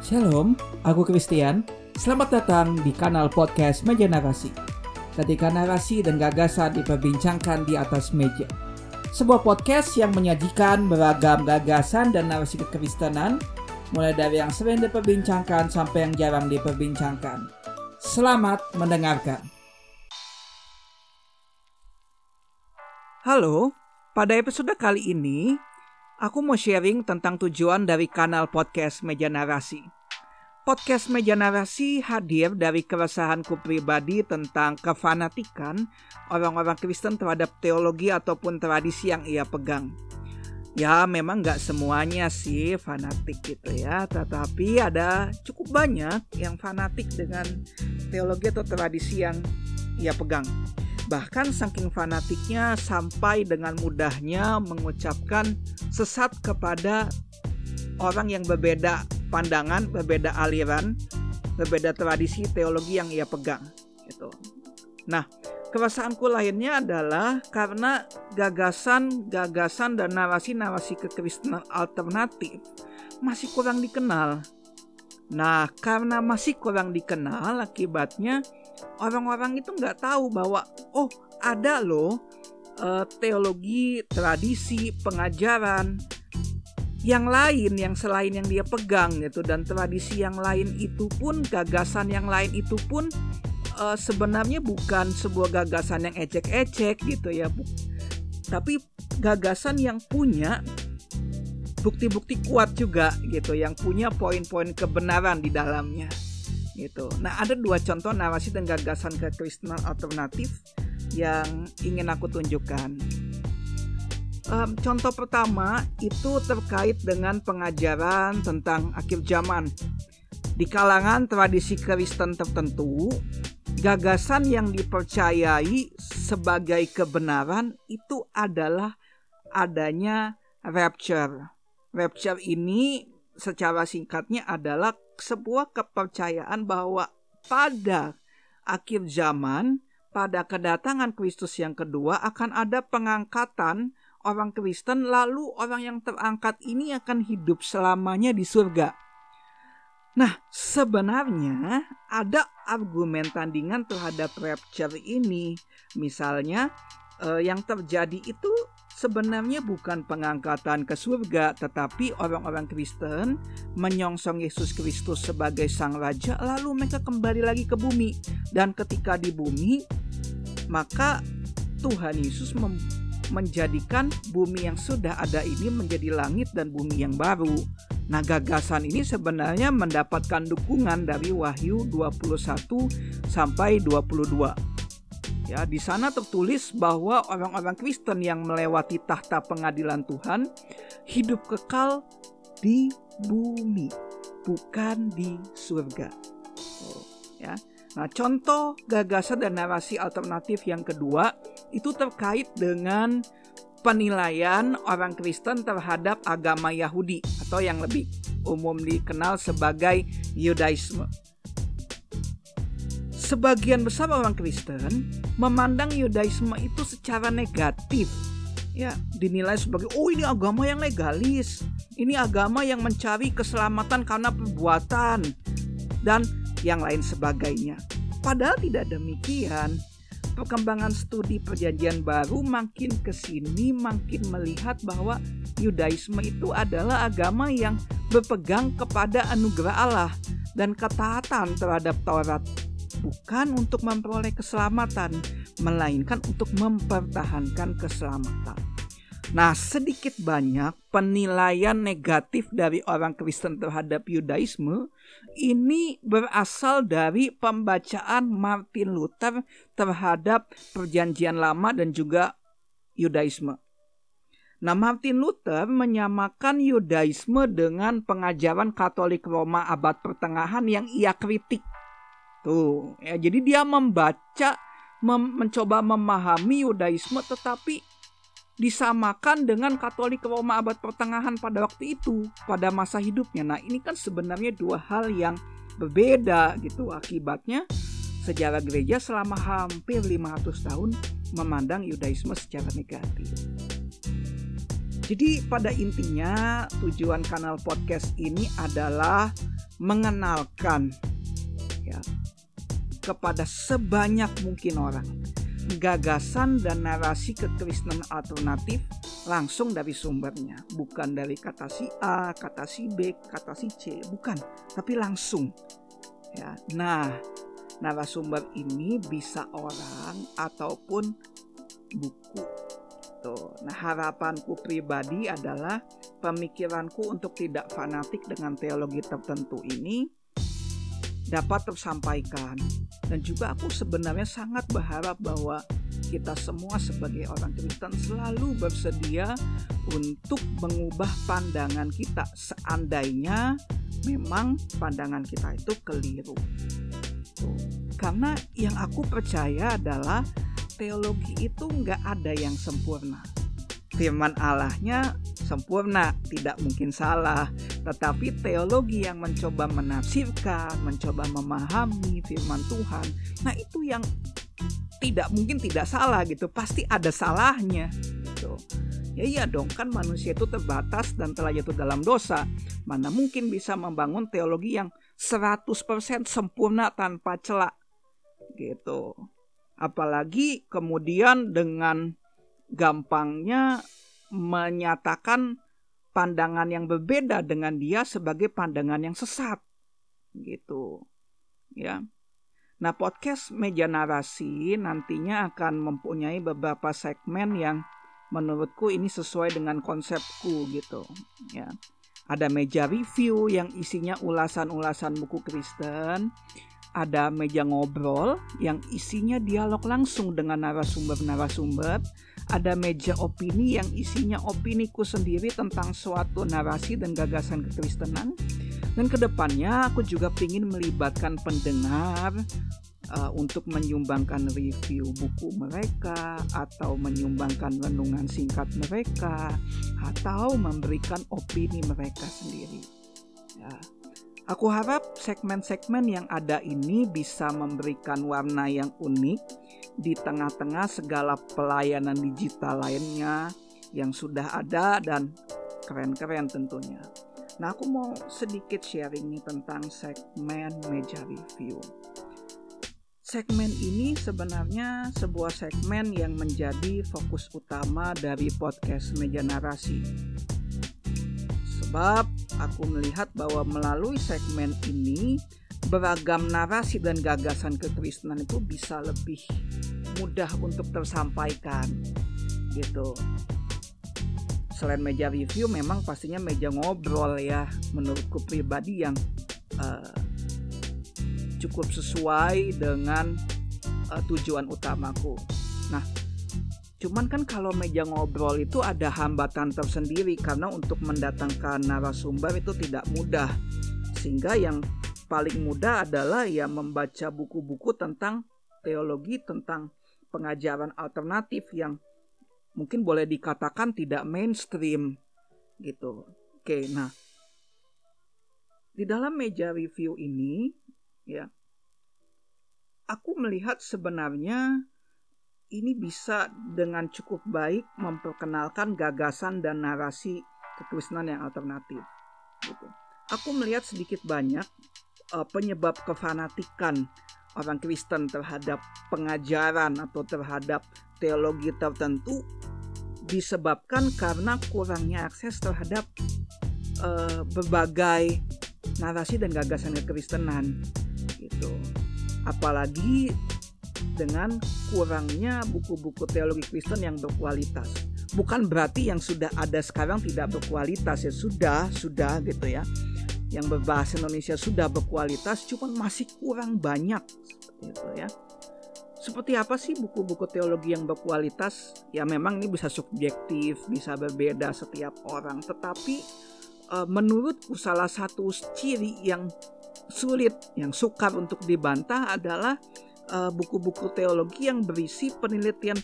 Shalom, aku Christian. Selamat datang di kanal podcast Meja Narasi. Ketika narasi dan gagasan diperbincangkan di atas meja. Sebuah podcast yang menyajikan beragam gagasan dan narasi kekristenan, mulai dari yang sering diperbincangkan sampai yang jarang diperbincangkan. Selamat mendengarkan. Halo, pada episode kali ini aku mau sharing tentang tujuan dari kanal podcast Meja Narasi. Podcast Meja Narasi hadir dari keresahanku pribadi tentang kefanatikan orang-orang Kristen terhadap teologi ataupun tradisi yang ia pegang. Ya memang nggak semuanya sih fanatik gitu ya, tetapi ada cukup banyak yang fanatik dengan teologi atau tradisi yang ia pegang. Bahkan saking fanatiknya sampai dengan mudahnya mengucapkan sesat kepada orang yang berbeda pandangan, berbeda aliran, berbeda tradisi teologi yang ia pegang. Gitu. Nah, keresahanku lainnya adalah karena gagasan-gagasan dan narasi-narasi kekristenan alternatif masih kurang dikenal. Nah, karena masih kurang dikenal, akibatnya orang-orang itu nggak tahu bahwa oh ada loh eh, teologi, tradisi, pengajaran yang lain yang selain yang dia pegang gitu. Dan tradisi yang lain itu pun gagasan yang lain itu pun uh, sebenarnya bukan sebuah gagasan yang ecek-ecek gitu ya tapi gagasan yang punya bukti-bukti kuat juga gitu yang punya poin-poin kebenaran di dalamnya gitu nah ada dua contoh narasi dan gagasan kekristenan alternatif yang ingin aku tunjukkan Um, contoh pertama itu terkait dengan pengajaran tentang akhir zaman. Di kalangan tradisi Kristen tertentu, gagasan yang dipercayai sebagai kebenaran itu adalah adanya rapture. Rapture ini secara singkatnya adalah sebuah kepercayaan bahwa pada akhir zaman, pada kedatangan Kristus yang kedua akan ada pengangkatan orang Kristen, lalu orang yang terangkat ini akan hidup selamanya di surga. Nah, sebenarnya ada argumen tandingan terhadap rapture ini. Misalnya, eh, yang terjadi itu sebenarnya bukan pengangkatan ke surga, tetapi orang-orang Kristen menyongsong Yesus Kristus sebagai Sang Raja, lalu mereka kembali lagi ke bumi. Dan ketika di bumi, maka Tuhan Yesus menjadikan bumi yang sudah ada ini menjadi langit dan bumi yang baru. Nah, gagasan ini sebenarnya mendapatkan dukungan dari Wahyu 21 sampai 22. Ya, di sana tertulis bahwa orang-orang Kristen yang melewati tahta pengadilan Tuhan hidup kekal di bumi, bukan di surga. Ya. Nah, contoh gagasan dan narasi alternatif yang kedua itu terkait dengan penilaian orang Kristen terhadap agama Yahudi atau yang lebih umum dikenal sebagai Yudaisme. Sebagian besar orang Kristen memandang Yudaisme itu secara negatif. Ya, dinilai sebagai oh ini agama yang legalis. Ini agama yang mencari keselamatan karena perbuatan dan yang lain sebagainya. Padahal tidak demikian. Perkembangan studi perjanjian baru makin ke sini makin melihat bahwa Yudaisme itu adalah agama yang berpegang kepada anugerah Allah dan ketaatan terhadap Taurat bukan untuk memperoleh keselamatan, melainkan untuk mempertahankan keselamatan. Nah, sedikit banyak penilaian negatif dari orang Kristen terhadap Yudaisme ini berasal dari pembacaan Martin Luther terhadap Perjanjian Lama dan juga Yudaisme. Nah, Martin Luther menyamakan Yudaisme dengan pengajaran Katolik Roma abad pertengahan yang ia kritik. Tuh, ya jadi dia membaca mem mencoba memahami Yudaisme tetapi disamakan dengan Katolik Roma abad pertengahan pada waktu itu, pada masa hidupnya. Nah, ini kan sebenarnya dua hal yang berbeda gitu akibatnya sejarah gereja selama hampir 500 tahun memandang Yudaisme secara negatif. Jadi pada intinya tujuan kanal podcast ini adalah mengenalkan ya kepada sebanyak mungkin orang gagasan dan narasi kekristenan alternatif langsung dari sumbernya, bukan dari kata si A, kata si B, kata si C, bukan, tapi langsung. Ya. Nah, narasumber ini bisa orang ataupun buku. Tuh. Nah, harapanku pribadi adalah pemikiranku untuk tidak fanatik dengan teologi tertentu ini dapat tersampaikan. Dan juga aku sebenarnya sangat berharap bahwa kita semua sebagai orang Kristen selalu bersedia untuk mengubah pandangan kita seandainya memang pandangan kita itu keliru. Karena yang aku percaya adalah teologi itu nggak ada yang sempurna. Firman Allahnya sempurna, tidak mungkin salah. Tetapi teologi yang mencoba menafsirkan, mencoba memahami firman Tuhan, nah itu yang tidak mungkin tidak salah gitu, pasti ada salahnya. Gitu. Ya iya dong, kan manusia itu terbatas dan telah jatuh dalam dosa. Mana mungkin bisa membangun teologi yang 100% sempurna tanpa celak. Gitu. Apalagi kemudian dengan gampangnya menyatakan pandangan yang berbeda dengan dia sebagai pandangan yang sesat. Gitu. Ya. Nah podcast meja narasi nantinya akan mempunyai beberapa segmen yang menurutku ini sesuai dengan konsepku gitu. Ya. Ada meja review yang isinya ulasan-ulasan buku Kristen ada meja ngobrol yang isinya dialog langsung dengan narasumber-narasumber ada meja opini yang isinya opiniku sendiri tentang suatu narasi dan gagasan kekristenan. Dan ke depannya aku juga ingin melibatkan pendengar uh, untuk menyumbangkan review buku mereka atau menyumbangkan renungan singkat mereka atau memberikan opini mereka sendiri. Ya. Aku harap segmen-segmen yang ada ini bisa memberikan warna yang unik di tengah-tengah segala pelayanan digital lainnya yang sudah ada dan keren-keren tentunya. Nah, aku mau sedikit sharing nih tentang segmen meja review. Segmen ini sebenarnya sebuah segmen yang menjadi fokus utama dari podcast Meja Narasi. Sebab aku melihat bahwa melalui segmen ini beragam narasi dan gagasan kekristenan itu bisa lebih mudah untuk tersampaikan gitu. Selain meja review memang pastinya meja ngobrol ya menurutku pribadi yang uh, cukup sesuai dengan uh, tujuan utamaku. Nah, cuman kan kalau meja ngobrol itu ada hambatan tersendiri karena untuk mendatangkan narasumber itu tidak mudah. Sehingga yang paling mudah adalah ya membaca buku-buku tentang teologi tentang pengajaran alternatif yang mungkin boleh dikatakan tidak mainstream gitu. Oke, nah di dalam meja review ini ya aku melihat sebenarnya ini bisa dengan cukup baik memperkenalkan gagasan dan narasi kekristenan yang alternatif gitu. Aku melihat sedikit banyak uh, penyebab kefanatikan orang Kristen terhadap pengajaran atau terhadap teologi tertentu disebabkan karena kurangnya akses terhadap uh, berbagai narasi dan gagasan kekristenan gitu. Apalagi dengan kurangnya buku-buku teologi Kristen yang berkualitas. Bukan berarti yang sudah ada sekarang tidak berkualitas ya sudah, sudah gitu ya yang berbahasa Indonesia sudah berkualitas cuma masih kurang banyak gitu ya. Seperti apa sih buku-buku teologi yang berkualitas? Ya memang ini bisa subjektif, bisa berbeda setiap orang, tetapi e, menurutku salah satu ciri yang sulit, yang sukar untuk dibantah adalah buku-buku teologi yang berisi penelitian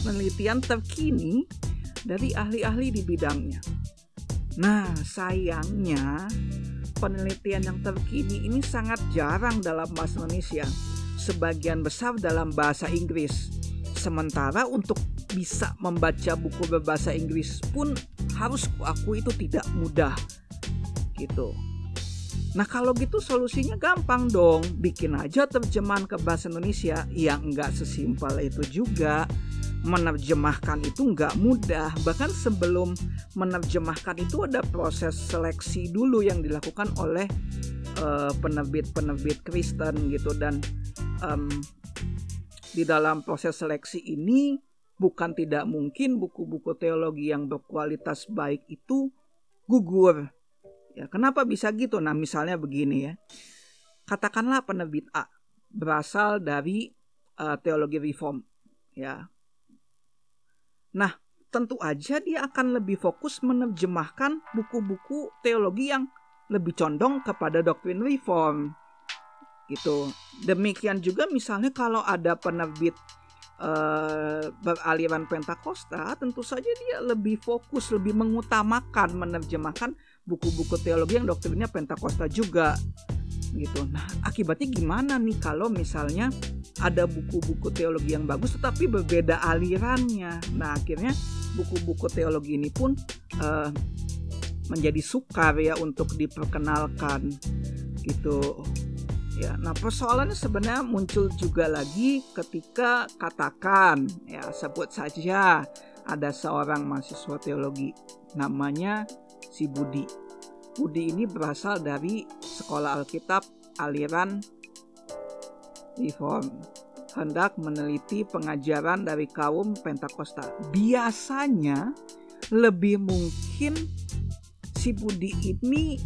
penelitian terkini dari ahli-ahli di bidangnya. Nah, sayangnya penelitian yang terkini ini sangat jarang dalam bahasa Indonesia. Sebagian besar dalam bahasa Inggris. Sementara untuk bisa membaca buku berbahasa Inggris pun harus aku itu tidak mudah. Gitu. Nah kalau gitu solusinya gampang dong, bikin aja terjemahan ke bahasa Indonesia. Yang nggak sesimpel itu juga. Menerjemahkan itu nggak mudah, bahkan sebelum menerjemahkan itu ada proses seleksi dulu yang dilakukan oleh uh, penerbit-penerbit Kristen gitu. Dan um, di dalam proses seleksi ini bukan tidak mungkin buku-buku teologi yang berkualitas baik itu gugur Ya, kenapa bisa gitu? Nah, misalnya begini ya. Katakanlah penerbit A berasal dari uh, teologi reform, ya. Nah, tentu aja dia akan lebih fokus menerjemahkan buku-buku teologi yang lebih condong kepada doktrin reform. Gitu. Demikian juga misalnya kalau ada penerbit uh, beraliran Pentakosta, tentu saja dia lebih fokus, lebih mengutamakan menerjemahkan buku-buku teologi yang doktrinnya Pentakosta juga gitu. Nah, akibatnya gimana nih kalau misalnya ada buku-buku teologi yang bagus tetapi berbeda alirannya. Nah, akhirnya buku-buku teologi ini pun uh, menjadi sukar ya untuk diperkenalkan gitu. Ya, nah persoalannya sebenarnya muncul juga lagi ketika katakan ya sebut saja ada seorang mahasiswa teologi namanya si Budi. Budi ini berasal dari sekolah Alkitab aliran Reform hendak meneliti pengajaran dari kaum Pentakosta. Biasanya lebih mungkin si Budi ini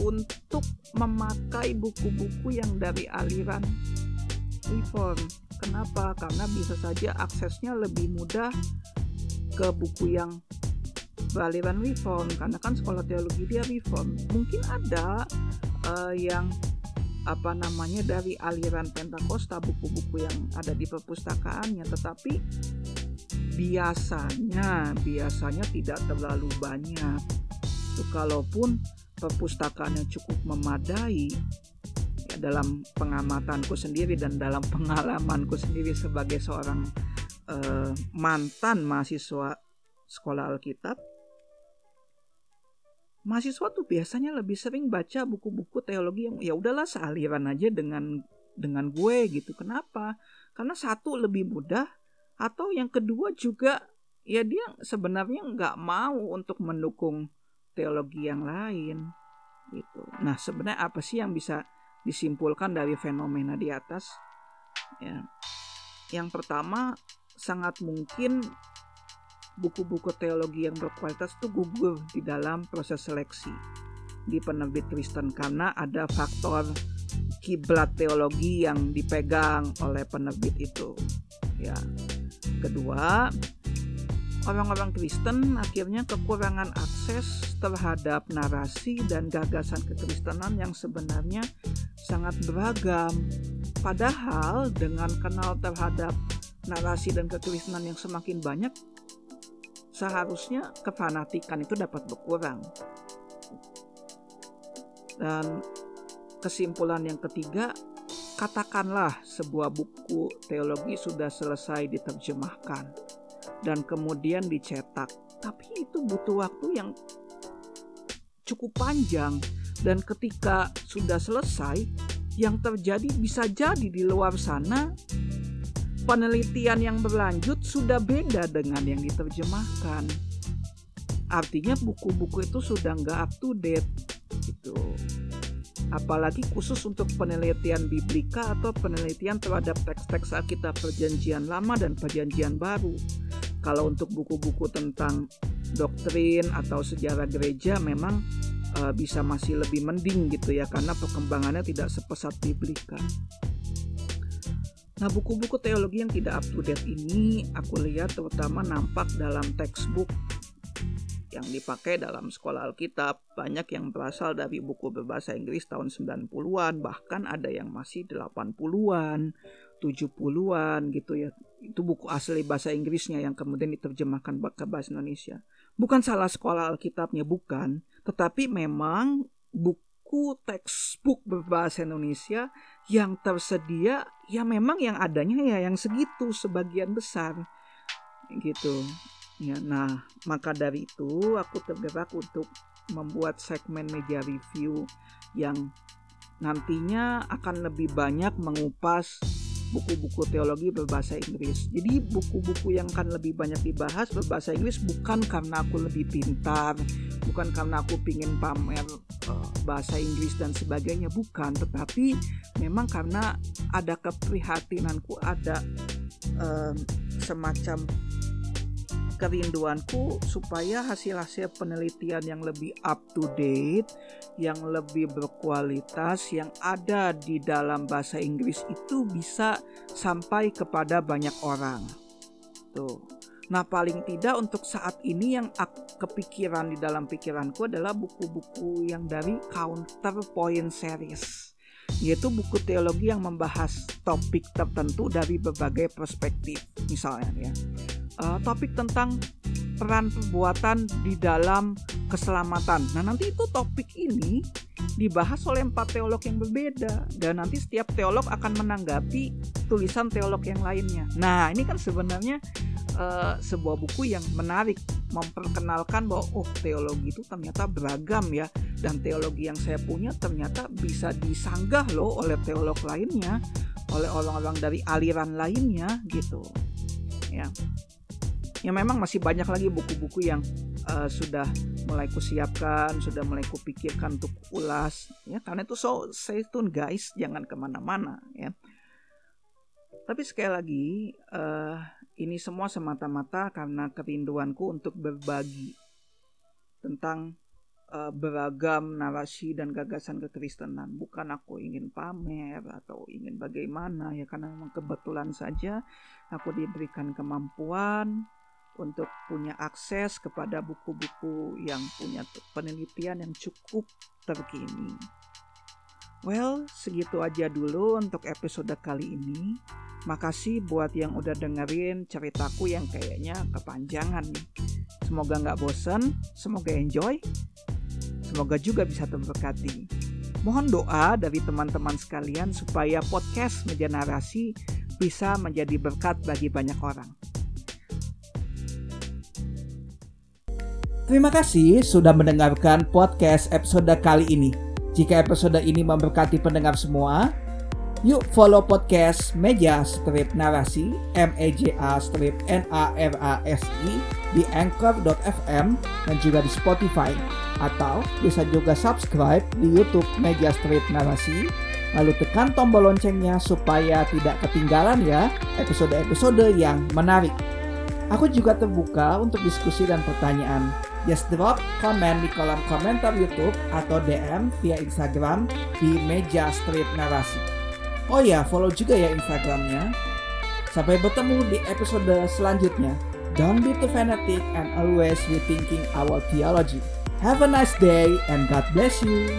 untuk memakai buku-buku yang dari aliran Reform. Kenapa? Karena bisa saja aksesnya lebih mudah ke buku yang beraliran reform karena kan sekolah teologi dia reform. Mungkin ada uh, yang apa namanya dari aliran Pentakosta buku-buku yang ada di perpustakaannya. Tetapi biasanya biasanya tidak terlalu banyak. Itu kalaupun perpustakaannya cukup memadai ya, dalam pengamatanku sendiri dan dalam pengalamanku sendiri sebagai seorang uh, mantan mahasiswa sekolah Alkitab mahasiswa tuh biasanya lebih sering baca buku-buku teologi yang ya udahlah sealiran aja dengan dengan gue gitu. Kenapa? Karena satu lebih mudah atau yang kedua juga ya dia sebenarnya nggak mau untuk mendukung teologi yang lain gitu. Nah sebenarnya apa sih yang bisa disimpulkan dari fenomena di atas? Ya, yang pertama sangat mungkin buku-buku teologi yang berkualitas itu gugur di dalam proses seleksi di penerbit Kristen karena ada faktor kiblat teologi yang dipegang oleh penerbit itu. Ya. Kedua, orang-orang Kristen akhirnya kekurangan akses terhadap narasi dan gagasan kekristenan yang sebenarnya sangat beragam. Padahal dengan kenal terhadap narasi dan kekristenan yang semakin banyak, seharusnya kefanatikan itu dapat berkurang. Dan kesimpulan yang ketiga, katakanlah sebuah buku teologi sudah selesai diterjemahkan dan kemudian dicetak, tapi itu butuh waktu yang cukup panjang dan ketika sudah selesai yang terjadi bisa jadi di luar sana penelitian yang berlanjut sudah beda dengan yang diterjemahkan. Artinya buku-buku itu sudah nggak up to date gitu. Apalagi khusus untuk penelitian biblika atau penelitian terhadap teks-teks Alkitab Perjanjian Lama dan Perjanjian Baru. Kalau untuk buku-buku tentang doktrin atau sejarah gereja memang uh, bisa masih lebih mending gitu ya karena perkembangannya tidak sepesat biblika. Nah, buku-buku teologi yang tidak up to date ini aku lihat terutama nampak dalam textbook yang dipakai dalam sekolah Alkitab. Banyak yang berasal dari buku berbahasa Inggris tahun 90-an, bahkan ada yang masih 80-an, 70-an gitu ya. Itu buku asli bahasa Inggrisnya yang kemudian diterjemahkan ke bahasa Indonesia. Bukan salah sekolah Alkitabnya, bukan. Tetapi memang buku textbook berbahasa Indonesia yang tersedia ya memang yang adanya ya yang segitu sebagian besar. Gitu. Ya nah maka dari itu aku tergerak untuk membuat segmen meja review yang nantinya akan lebih banyak mengupas buku-buku teologi berbahasa Inggris. Jadi buku-buku yang akan lebih banyak dibahas berbahasa Inggris bukan karena aku lebih pintar, bukan karena aku pingin pamer uh, bahasa Inggris dan sebagainya, bukan. Tetapi memang karena ada keprihatinanku, ada uh, semacam kerinduanku supaya hasil-hasil penelitian yang lebih up to date, yang lebih berkualitas, yang ada di dalam bahasa Inggris itu bisa sampai kepada banyak orang. Tuh. Nah, paling tidak untuk saat ini yang kepikiran di dalam pikiranku adalah buku-buku yang dari Counterpoint Series yaitu buku teologi yang membahas topik tertentu dari berbagai perspektif misalnya ya uh, topik tentang peran perbuatan di dalam keselamatan. Nah, nanti itu topik ini dibahas oleh empat teolog yang berbeda dan nanti setiap teolog akan menanggapi tulisan teolog yang lainnya. Nah, ini kan sebenarnya uh, sebuah buku yang menarik memperkenalkan bahwa oh teologi itu ternyata beragam ya dan teologi yang saya punya ternyata bisa disanggah loh oleh teolog lainnya, oleh orang-orang dari aliran lainnya gitu. Ya ya memang masih banyak lagi buku-buku yang uh, sudah mulai kusiapkan, sudah mulai kupikirkan untuk ulas, ya karena itu so stay tune guys, jangan ke mana-mana ya. Tapi sekali lagi uh, ini semua semata-mata karena kerinduanku untuk berbagi tentang uh, beragam narasi dan gagasan kekristenan. Bukan aku ingin pamer atau ingin bagaimana ya karena memang kebetulan saja aku diberikan kemampuan untuk punya akses kepada buku-buku yang punya penelitian yang cukup terkini. Well, segitu aja dulu untuk episode kali ini. Makasih buat yang udah dengerin ceritaku yang kayaknya kepanjangan nih. Semoga nggak bosen, semoga enjoy, semoga juga bisa terberkati. Mohon doa dari teman-teman sekalian supaya podcast Media Narasi bisa menjadi berkat bagi banyak orang. Terima kasih sudah mendengarkan podcast episode kali ini. Jika episode ini memberkati pendengar semua, yuk follow podcast Meja Strip Narasi M E J A Strip N A R A S I di anchor.fm dan juga di Spotify atau bisa juga subscribe di YouTube Meja Strip Narasi lalu tekan tombol loncengnya supaya tidak ketinggalan ya episode-episode yang menarik. Aku juga terbuka untuk diskusi dan pertanyaan. Just drop komen di kolom komentar YouTube atau DM via Instagram di Meja Street Narasi. Oh ya, follow juga ya Instagramnya. Sampai bertemu di episode selanjutnya. Don't be too fanatic and always rethinking our theology. Have a nice day and God bless you.